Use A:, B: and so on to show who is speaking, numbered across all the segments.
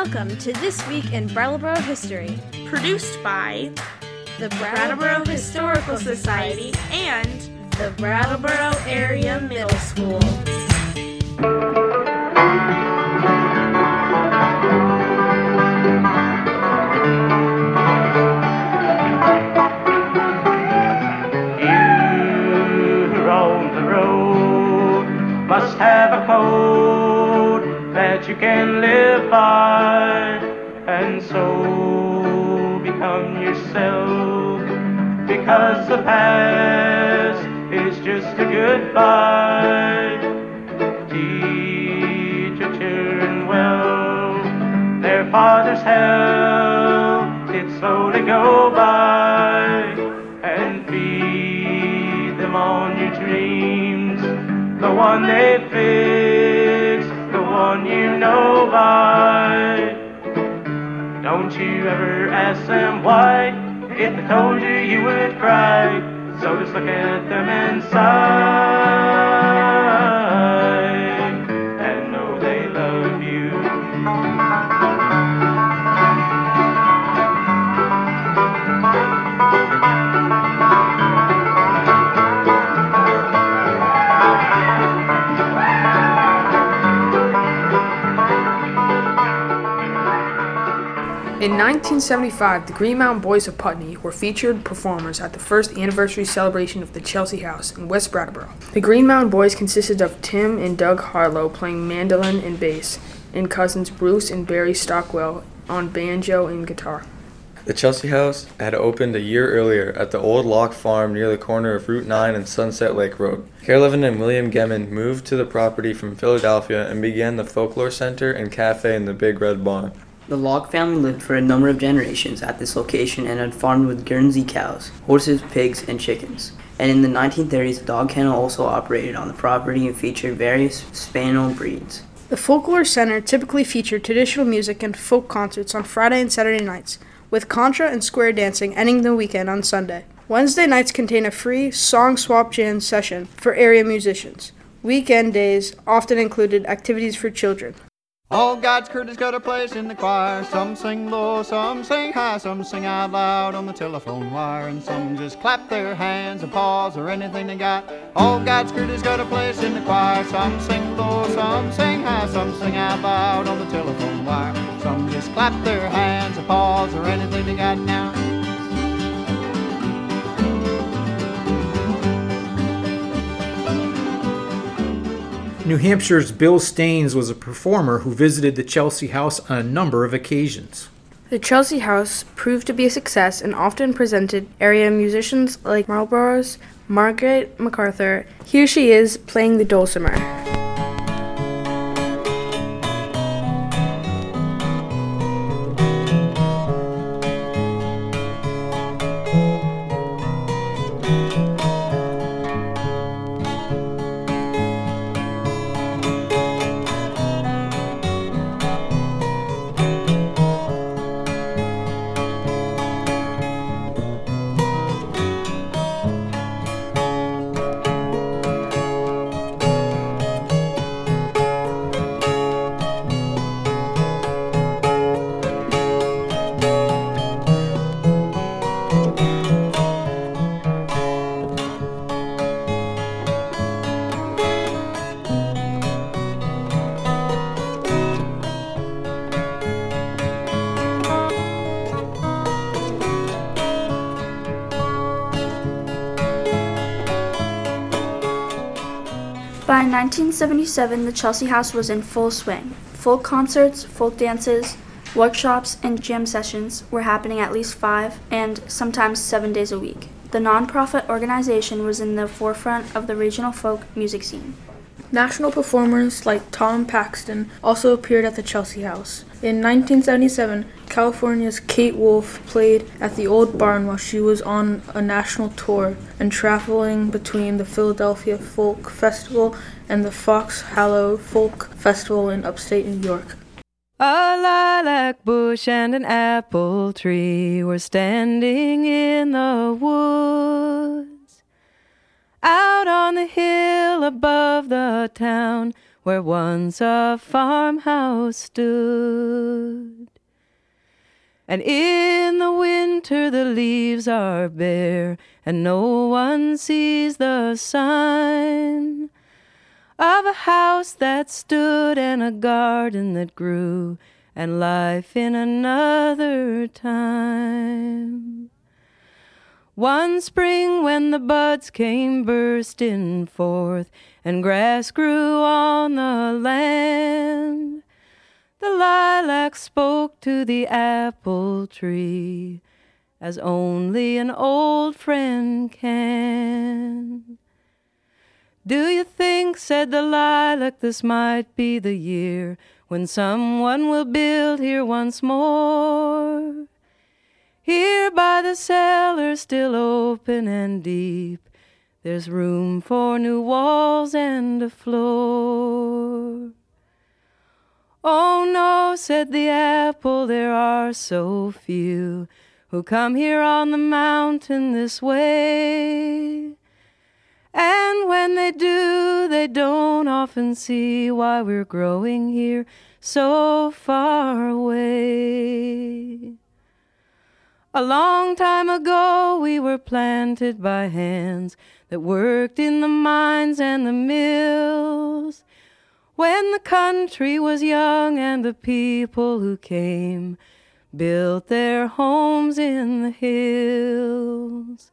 A: Welcome to This Week in Brattleboro History,
B: produced by
A: the
B: Brattleboro Historical Society and
A: the Brattleboro Area Middle School.
C: The road must have a code that you who roam and so become yourself. Because the past is just a goodbye. Teach your children well, their father's help did slowly go by, and feed them on your dreams, the one they Don't you ever ask them why, if they told you you would cry, so just look at them inside,
D: In 1975, the Green Mountain Boys of Putney were featured performers at the first anniversary celebration of the Chelsea House in West Brattleboro. The Green Mountain Boys consisted of Tim and Doug Harlow playing mandolin and bass, and cousins Bruce and Barry Stockwell on banjo and guitar.
E: The Chelsea House had opened a year earlier at the old Locke Farm near the corner of Route 9 and Sunset Lake Road. Carol Levin and William Gehman moved to the property from Philadelphia and began the Folklore Center and Cafe in the Big Red Barn.
F: The Locke family lived for a number of generations at this location and had farmed with Guernsey cows, horses, pigs, and chickens. And in the 1930s, a dog kennel also operated on the property and featured various spaniel breeds.
G: The Folklore Center typically featured traditional music and folk concerts on Friday and Saturday nights, with contra and square dancing ending the weekend on Sunday. Wednesday nights contain a free song swap jam session for area musicians. Weekend days often included activities for children.
H: All God's has got a place in the choir. Some sing low, some sing high, some sing out loud on the telephone wire, and some just clap their hands and paws or anything they got. All God's has got a place in the choir. Some sing low, some sing high, some sing out loud on the telephone wire. Some just clap their hands and paws or anything they got now.
I: New Hampshire's Bill Staines was a performer who visited the Chelsea House on a number of occasions.
G: The Chelsea House proved to be a success and often presented area musicians like Marlborough's Margaret MacArthur. Here she is playing the dulcimer.
J: 1977, the Chelsea House was in full swing. Folk concerts, folk dances, workshops, and jam sessions were happening at least five and sometimes seven days a week. The nonprofit organization was in the forefront of the regional folk music scene.
G: National performers like Tom Paxton also appeared at the Chelsea House. In 1977, California's Kate Wolf played at the Old Barn while she was on a national tour and traveling between the Philadelphia Folk Festival and the Fox Hollow Folk Festival in upstate New York.
K: A lilac bush and an apple tree were standing in the woods. Out on the hill above the town where once a farmhouse stood. And in the winter the leaves are bare, and no one sees the sign of a house that stood and a garden that grew, and life in another time. One spring when the buds came bursting forth, and grass grew on the land. The lilac spoke to the apple tree as only an old friend can. Do you think, said the lilac, this might be the year when someone will build here once more? Here by the cellar, still open and deep, there's room for new walls and a floor. Oh no, said the apple, there are so few who come here on the mountain this way. And when they do, they don't often see why we're growing here so far away. A long time ago, we were planted by hands that worked in the mines and the mills. When the country was young and the people who came built their homes in the hills.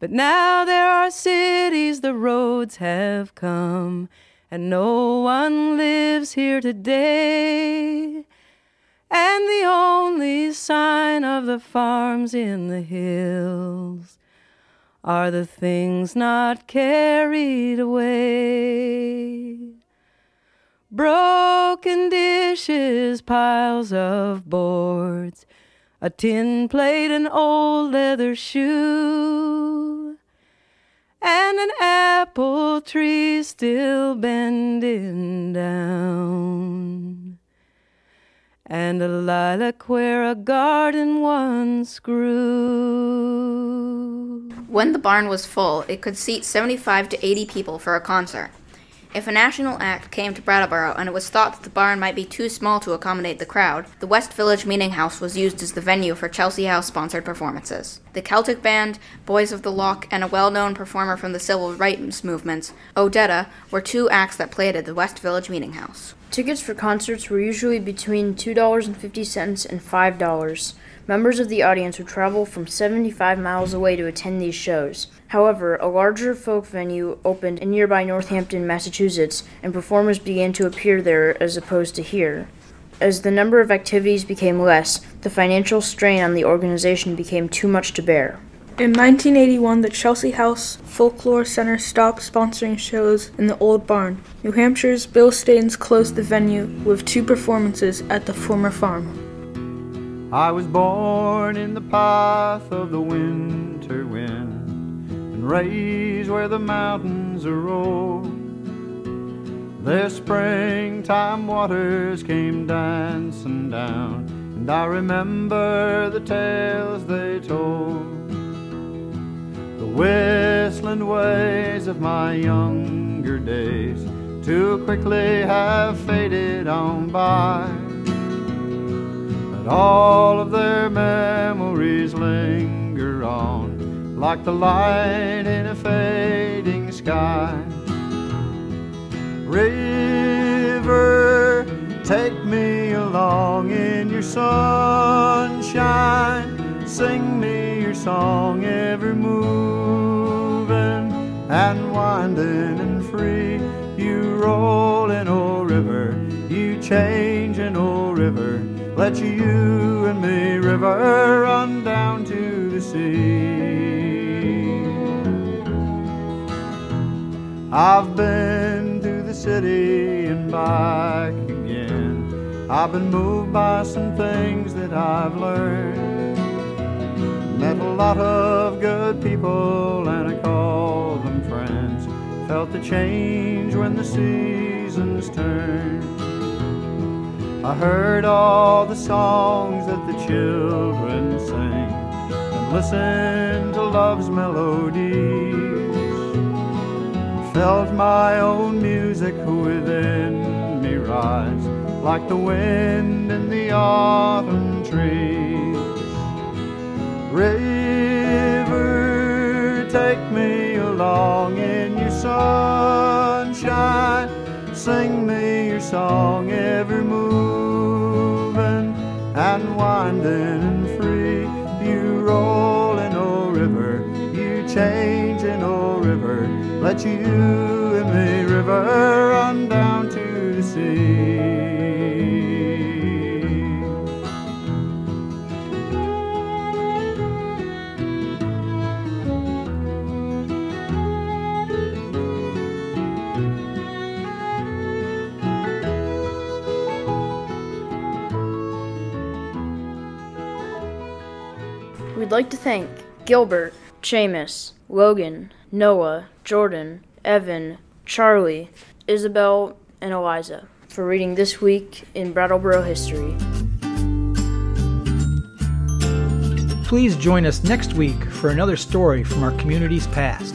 K: But now there are cities, the roads have come, and no one lives here today. And the only sign of the farms in the hills are the things not carried away. Broken dishes, piles of boards, a tin plate, an old leather shoe, and an apple tree still bending down, and a lilac where a garden once grew.
L: When the barn was full, it could seat 75 to 80 people for a concert. If a national act came to Brattleboro and it was thought that the barn might be too small to accommodate the crowd, the West Village Meeting House was used as the venue for Chelsea House sponsored performances. The Celtic Band, Boys of the Lough, and a well known performer from the civil rights movements, Odetta, were two acts that played at the West Village Meeting House.
M: Tickets for concerts were usually between $2.50 and $5. Members of the audience would travel from 75 miles away to attend these shows. However, a larger folk venue opened in nearby Northampton, Massachusetts, and performers began to appear there as opposed to here. As the number of activities became less, the financial strain on the organization became too much to bear.
G: In 1981, the Chelsea House Folklore Center stopped sponsoring shows in the old barn. New Hampshire's Bill Staines closed the venue with two performances at the former farm.
H: I was born in the path of the winter wind and raised where the mountains rolled. Their springtime waters came dancing down, and I remember the tales they told. The whistling ways of my younger days too quickly have faded on by all of their memories linger on like the light in a fading sky. River, take me along in your sunshine. Sing me your song, ever moving and winding and free. You rolling, old river, you changing, old river. Let you and me, river, run down to the sea. I've been to the city and back again. I've been moved by some things that I've learned. Met a lot of good people and I call them friends. Felt the change when the seasons turned. I heard all the songs that the children sing and listened to love's melodies. Felt my own music within me rise like the wind in the autumn trees. River, take me along in your sunshine. Sing me your song, ever moving and winding and free. You rolling, oh river, you changing, oh river. Let you and me, river, run down to
M: We'd like to thank Gilbert, Seamus, Logan, Noah, Jordan, Evan, Charlie, Isabel, and Eliza for reading this week in Brattleboro history.
I: Please join us next week for another story from our community's past.